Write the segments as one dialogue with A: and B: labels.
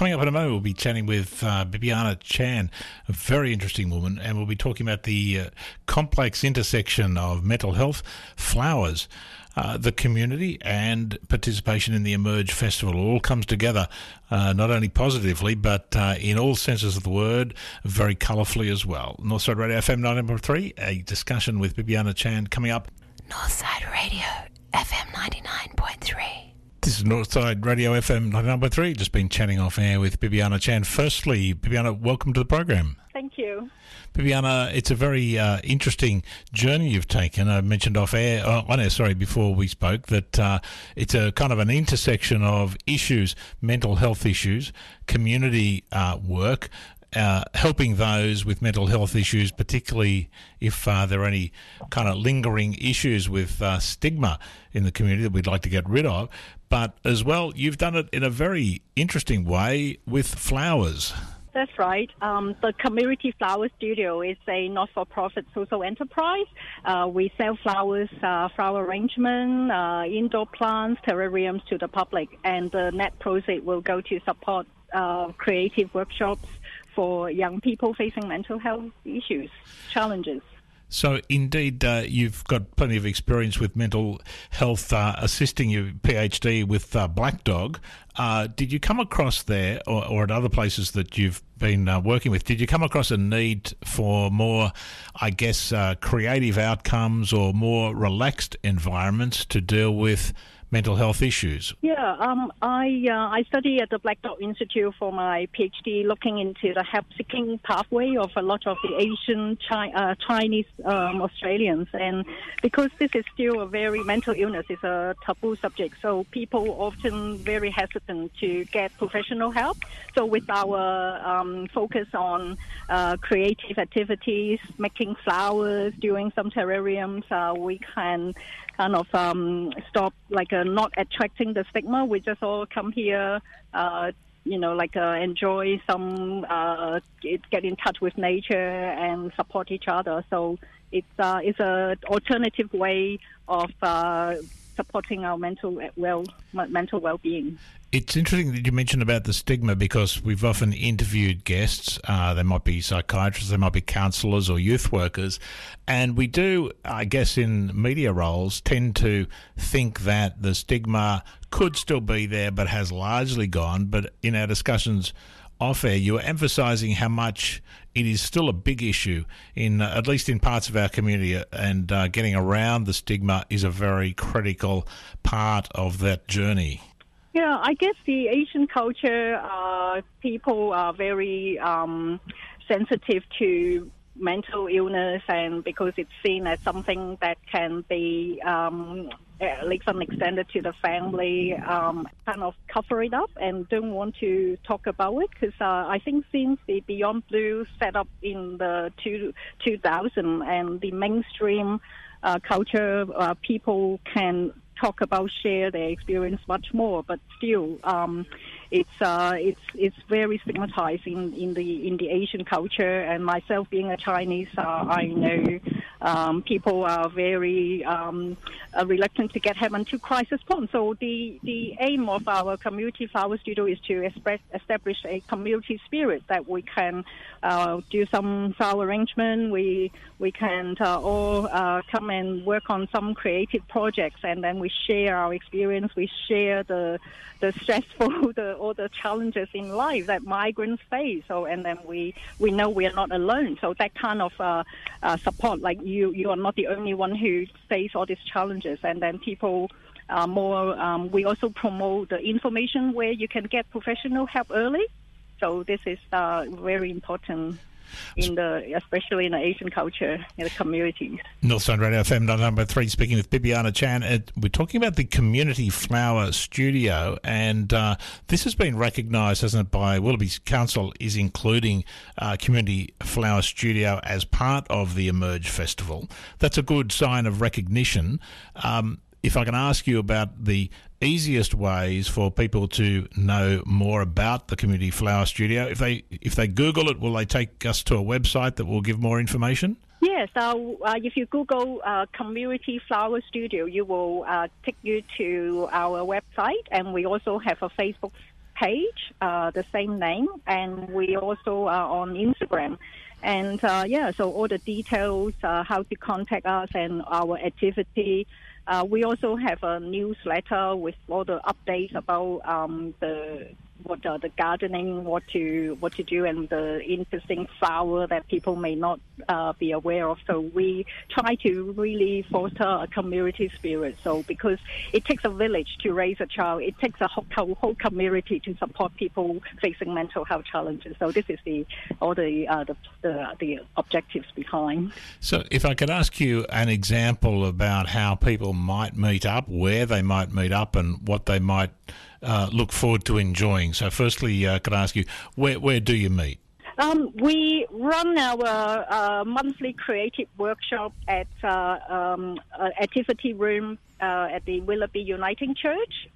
A: coming up in a moment, we'll be chatting with uh, Bibiana Chan, a very interesting woman, and we'll be talking about the uh, complex intersection of mental health, flowers, uh, the community, and participation in the Emerge Festival. It all comes together, uh, not only positively, but uh, in all senses of the word, very colourfully as well. Northside Radio FM 9.3, a discussion with Bibiana Chan coming up.
B: Northside Radio FM 99.3.
A: This is Northside Radio FM number three. Just been chatting off air with Bibiana Chan. Firstly, Bibiana, welcome to the program.
C: Thank you.
A: Bibiana, it's a very uh, interesting journey you've taken. I mentioned off air, uh, on air, sorry, before we spoke, that uh, it's a kind of an intersection of issues, mental health issues, community uh, work, uh, helping those with mental health issues, particularly if uh, there are any kind of lingering issues with uh, stigma in the community that we'd like to get rid of. But as well, you've done it in a very interesting way with flowers.
C: That's right. Um, the Community Flower Studio is a not-for-profit social enterprise. Uh, we sell flowers, uh, flower arrangement, uh, indoor plants, terrariums to the public, and the net proceeds will go to support uh, creative workshops for young people facing mental health issues, challenges.
A: So, indeed, uh, you've got plenty of experience with mental health, uh, assisting your PhD with uh, Black Dog. Uh, did you come across there, or, or, at other places that you've been uh, working with, did you come across a need for more, I guess, uh, creative outcomes or more relaxed environments to deal with mental health issues?
C: Yeah, um, I uh, I study at the Black Dog Institute for my PhD, looking into the help-seeking pathway of a lot of the Asian Chi- uh, Chinese um, Australians, and because this is still a very mental illness, it's a taboo subject, so people often very hesitant to get professional help. So with our um, focus on uh, creative activities, making flowers, doing some terrariums, uh, we can kind of um, stop like not attracting the stigma. We just all come here, uh, you know, like uh, enjoy some, uh, get in touch with nature and support each other. So it's uh, it's a alternative way of uh, supporting our mental well mental well being.
A: It's interesting that you mentioned about the stigma because we've often interviewed guests. Uh, they might be psychiatrists, they might be counsellors or youth workers, and we do, I guess, in media roles, tend to think that the stigma could still be there, but has largely gone. But in our discussions off air, you were emphasising how much it is still a big issue in uh, at least in parts of our community, and uh, getting around the stigma is a very critical part of that journey.
C: Yeah, I guess the Asian culture, uh, people are very um, sensitive to mental illness, and because it's seen as something that can be um, at least extended to the family, um, kind of cover it up and don't want to talk about it. Because uh, I think since the Beyond Blue set up in the two, 2000 and the mainstream uh, culture, uh, people can talk about share their experience much more, but still, um, it's uh, it's it's very stigmatized in, the in the Asian culture. And myself being a Chinese, uh, I know um, people are very um, uh, reluctant to get help until crisis point. So the, the aim of our community flower studio is to express, establish a community spirit that we can uh, do some flower arrangement. We we can uh, all come and work on some creative projects, and then we share our experience. We share the the stressful, the all the challenges in life that migrants face. So and then we we know we are not alone. So that kind of uh, uh, support, like you you are not the only one who face all these challenges, and then people. Uh, more, um, we also promote the information where you can get professional help early. So this is uh, very important in the especially in the Asian culture in the communities.
A: Northside Radio FM number three, speaking with Bibiana Chan. We're talking about the Community Flower Studio, and uh, this has been recognised, hasn't it, by Willoughby's Council, is including uh, Community Flower Studio as part of the Emerge Festival. That's a good sign of recognition. Um, if I can ask you about the easiest ways for people to know more about the Community Flower Studio, if they if they Google it, will they take us to a website that will give more information?
C: Yes, uh, uh, if you Google uh, Community Flower Studio, you will uh, take you to our website, and we also have a Facebook page, uh, the same name, and we also are on Instagram. And yeah, so all the details, how to contact us, and our activity. Uh, we also have a newsletter with all the updates about um, the what uh, the gardening, what to what to do, and the interesting flower that people may not uh, be aware of. So we try to really foster a community spirit. So because it takes a village to raise a child, it takes a whole, whole community to support people facing mental health challenges. So this is the all the uh, the, the the objectives behind.
A: So if I could ask you an example about how people might meet up, where they might meet up, and what they might uh, look forward to enjoying. So, firstly, uh, could I ask you, where, where do you meet?
C: Um, we run our uh, monthly creative workshop at uh, um, Activity Room uh, at the Willoughby Uniting Church.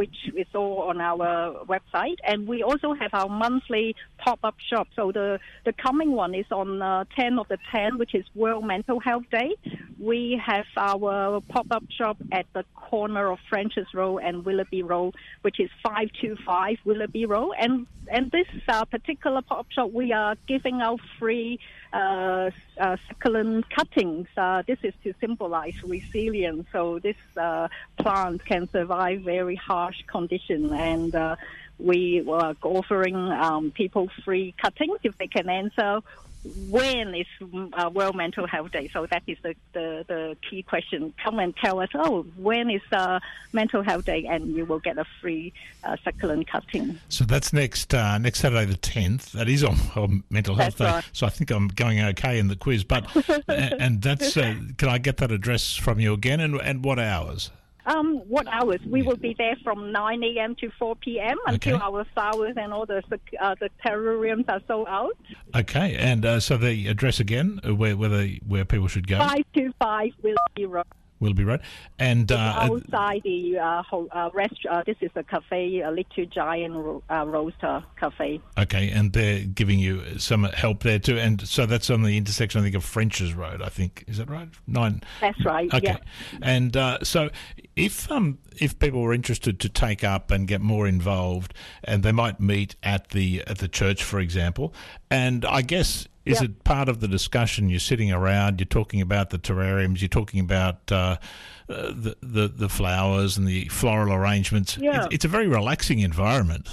C: Which is all on our website. And we also have our monthly pop-up shop. So the, the coming one is on uh, 10 of the 10, which is World Mental Health Day. We have our pop-up shop at the corner of Frenchs Road and Willoughby Road, which is 525 Willoughby Road. And, and this uh, particular pop-up shop, we are giving out free uh, uh, succulent cuttings. Uh, this is to symbolize resilience. So this uh, plant can survive very harsh conditions, and uh, we are offering um, people free cuttings if they can answer when is uh, World Mental Health Day? So that is the, the, the, key question. Come and tell us, oh, when is uh, Mental Health Day? And you will get a free uh, succulent cutting.
A: So that's next uh, next Saturday the 10th. That is on, on Mental Health
C: that's
A: Day.
C: Right.
A: So I think I'm going okay in the quiz. But And that's, uh, can I get that address from you again? And, and what hours?
C: Um, what hours? We will be there from 9 a.m. to 4 p.m. until
A: Okay.
C: our flowers and all the uh, the terrariums are sold out.
A: Okay, and uh, so the address again, uh, where where, the, where people should go,
C: 525 Willoughby Road.
A: Will be right. And uh,
C: outside the uh, uh, restaurant. Uh, this is a cafe, a little giant ro- uh, roaster cafe.
A: okay, and they're giving you some help there too. And so that's on the intersection, I think, of French's Road. I think is that right? Nine.
C: That's right.
A: Okay,
C: Yeah.
A: and uh, so if um if people were interested to take up and get more involved, and they might meet at the at the church, for example, and I guess. Is
C: Yeah.
A: it part of the discussion? You're sitting around, you're talking about the terrariums, you're talking about uh, uh, the, the the flowers and the floral arrangements.
C: Yeah.
A: It's, it's a very relaxing environment.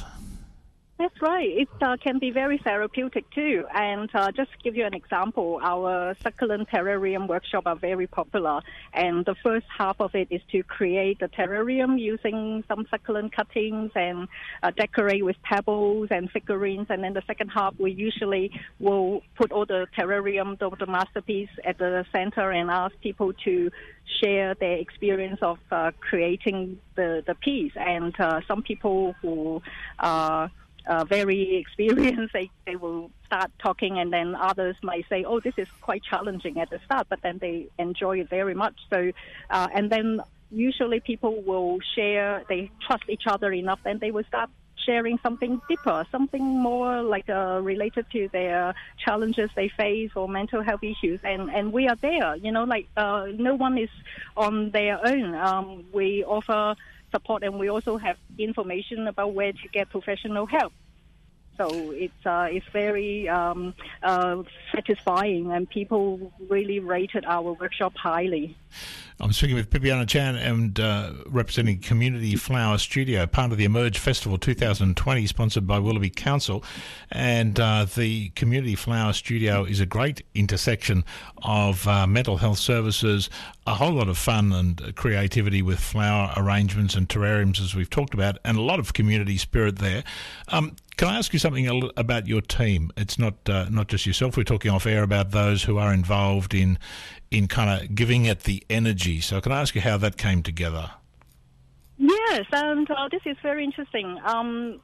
C: That's right. It uh, can be very therapeutic too. And uh, just to give you an example, our succulent terrarium workshop are very popular. And the first half of it is to create the terrarium using some succulent cuttings and uh, decorate with pebbles and figurines. And then the second half, we usually will put all the terrarium, the, the masterpiece, at the center and ask people to share their experience of uh, creating the, the piece. And uh, some people who are uh, very experienced, they, they will start talking, and then others might say, "Oh, this is quite challenging at the start," but then they enjoy it very much. So, uh, and then usually people will share. They trust each other enough, and they will start sharing something deeper, something more like uh, related to their challenges they face or mental health issues. And, and we are there, you know, like uh, no one is on their own. Um, we offer support and we also have information about where to get professional help. So it's uh, it's very um, uh, satisfying, and people really rated our workshop highly.
A: I'm speaking with Bibiana Chan and uh, representing Community Flower Studio, part of the Emerge Festival 2020, sponsored by Willoughby Council. And uh, the Community Flower Studio is a great intersection of uh, mental health services, a whole lot of fun and creativity with flower arrangements and terrariums, as we've talked about, and a lot of community spirit there. Um, can I ask you something about your team? It's not uh, not just yourself. We're talking off air about those who are involved in in kind of giving it the energy. So can I ask you how that came together?
C: Yes, and uh, this is very interesting. Um,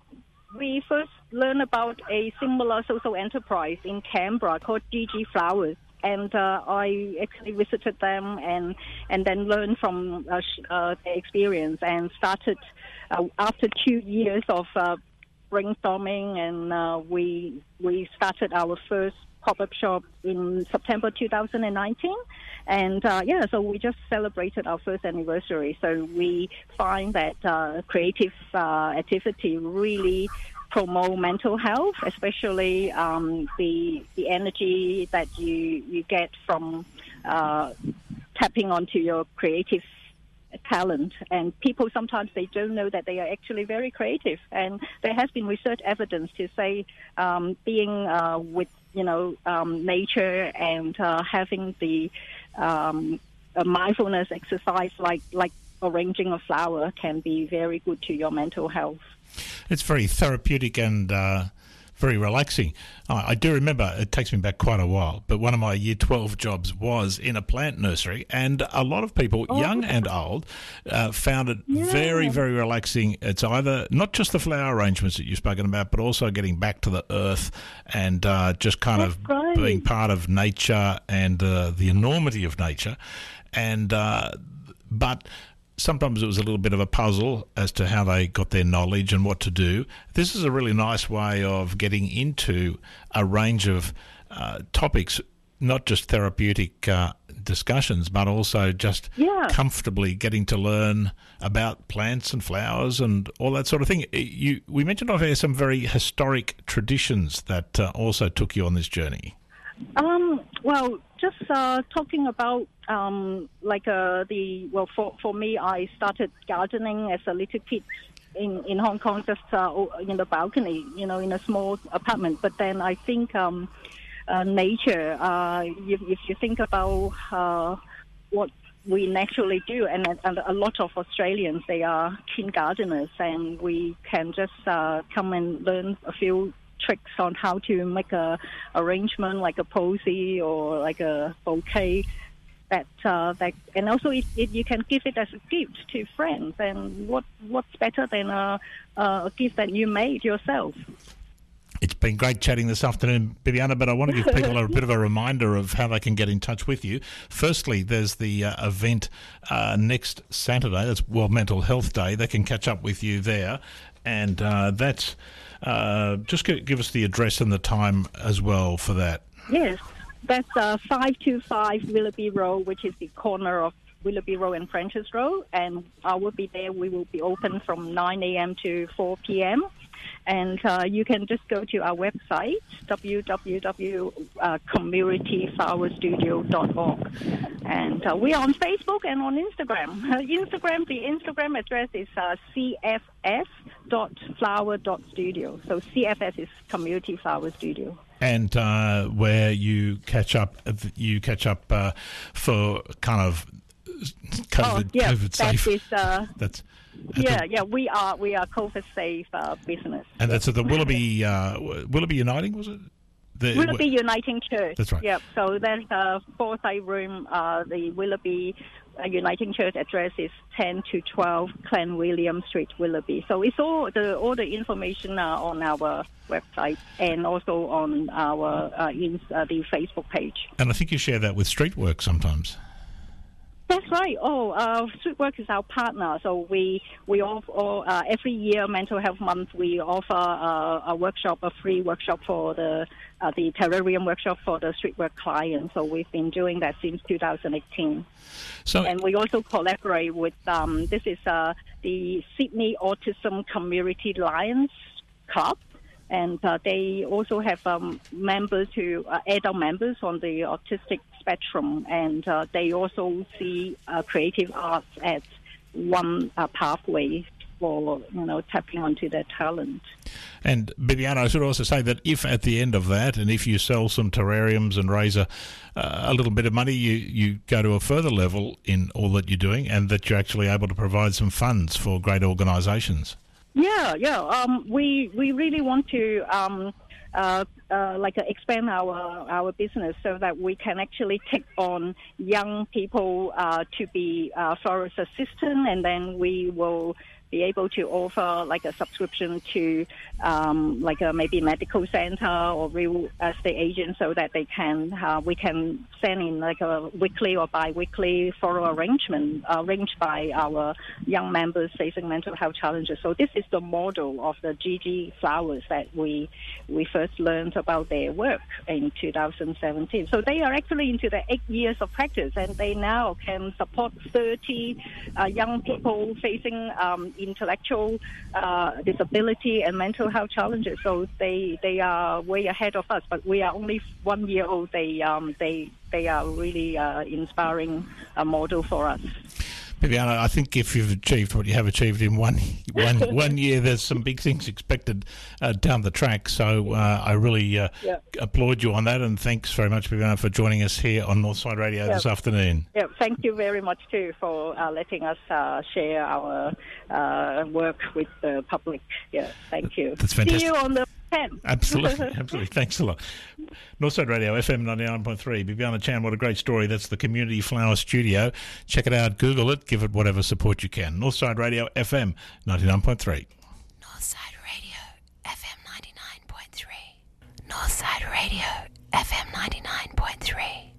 C: we first learned about a similar social enterprise in Canberra called GG Flowers. And uh, I actually visited them and, and then learned from uh, uh, their experience and started uh, after two years of uh, brainstorming, and uh, we we started our first pop-up shop in September 2019. And uh, yeah, so we just celebrated our first anniversary. So we find that uh, creative uh, activity really promote mental health, especially um, the the energy that you you get from uh, tapping onto your creative talent and people sometimes they don't know that they are actually very creative and there has been research evidence to say um, being uh, with you know um, nature and uh, having the um, mindfulness exercise like like arranging a flower can be very good to your mental health.
A: It's very therapeutic and uh, very relaxing. I, I, do remember, it takes me back quite a while, but one of my year 12 jobs was in a plant nursery, and a lot of people, oh. young and old, uh, found it yeah. very, very relaxing. It's either not just the flower arrangements that you've spoken about, but also getting back to the earth and uh, just kind That's of great. being part of nature and uh, the enormity of nature. And, uh, but sometimes it was a little bit of a puzzle as to how they got their knowledge and what to do. This is a really nice way of getting into a range of uh, topics, not just therapeutic uh, discussions, but also just yeah. comfortably getting to learn about plants and flowers and all that sort of thing. You, we mentioned off here some very historic traditions that uh, also took you on this journey.
C: Um, well, just uh, talking about um, like uh, the well for for me, I started gardening as a little kid in in Hong Kong, just uh, in the balcony, you know, in a small apartment. But then I think um, uh, nature. Uh, if, if you think about uh, what we naturally do, and, and, a lot of Australians they are keen gardeners, and we can just uh, come and learn a few tricks on how to make a arrangement like a posy or like a bouquet that uh, that and also it, it, you can give it as a gift to friends and what what's better than a, a gift that you made yourself
A: it's been great chatting this afternoon, Bibiana, but I want to give people a bit of a reminder of how they can get in touch with you. Firstly, there's the uh, event uh, next Saturday. That's World Mental Health Day. They can catch up with you there. And uh, that's uh, just give us the address and the time as well for that.
C: Yes, that's uh, 525 Willoughby Road, which is the corner of Willoughby Road and Francis Road. And I will be there. We will be open from 9 a.m. to 4 p.m. And uh, you can just go to our website, www.communityflowerstudio.org. And uh, we're on Facebook and on Instagram. Instagram, the Instagram address is uh, cfs.flower.studio. So CFS is Community Flower Studio
A: and uh, where you catch up, you catch up uh, for kind of COVID,
C: oh, yeah,
A: COVID safe.
C: That is, uh, that's yeah, the, yeah, we are we are COVID safe uh, business.
A: And that's at the Willoughby uh, Willoughby Uniting, was it?
C: The, Willoughby Uniting Church.
A: That's right.
C: Yep. So there's a four-side room. Uh, the Willoughby uh, Uniting Church address is 10 to 12 Clanwilliam Street, Willoughby. So it's all the all the information uh, on our website and also on our uh, in, uh, the Facebook page.
A: And I think you share that with Streetwork sometimes.
C: That's right. Oh, uh, Streetwork is our partner. So we we offer uh, every year Mental Health Month we offer uh, a workshop, a free workshop for the uh, the terrarium workshop for the Streetwork clients. So we've been doing that since 2018. So and we also collaborate with um, this is uh, the Sydney Autism Community Lions Club and uh, they also have um, members who uh, adult members on the autistic spectrum, and uh, they also see uh, creative arts as one uh, pathway for you know tapping onto their talent.
A: And Bibiana, I should also say that if at the end of that, and if you sell some terrariums and raise a, uh, a little bit of money, you, you go to a further level in all that you're doing, and that you're actually able to provide some funds for great organisations.
C: Yeah, yeah. Um, we we really want to um, uh, uh, like uh, expand our our business so that we can actually take on young people uh, to be uh, florist assistant, and then we will be able to offer like a subscription to um, like a maybe medical center or real estate agent so that they can uh, we can send in like a weekly or bi-weekly follow arrangement arranged by our young members facing mental health challenges. So this is the model of the GG Flowers that we we first learned about their work in 2017. So they are actually into the eight years of practice, and they now can support 30 uh, young people facing um, intellectual uh, disability and mental health challenges. So they they are way ahead of us, but we are only one year old. They um, they they are really uh, inspiring a model for us.
A: Bibiana, I think if you've achieved what you have achieved in one one one year, there's some big things expected uh, down the track. So uh, I really uh,
C: Yeah.
A: applaud you on that, and thanks very much, Bibiana, for joining us here on Northside Radio
C: Yeah.
A: this afternoon.
C: Yeah, thank you very much too for uh, letting us uh, share our uh, work with the public. Yeah, thank you.
A: That's
C: See you on the 10th.
A: Absolutely, absolutely. Thanks a lot. Northside Radio, FM 99.3. Bibiana Chan, what a great story. That's the Community Flower Studio. Check it out, Google it, give it whatever support you can. Northside Radio, FM 99.3.
B: Northside Radio, FM 99.3. Northside Radio, FM 99.3.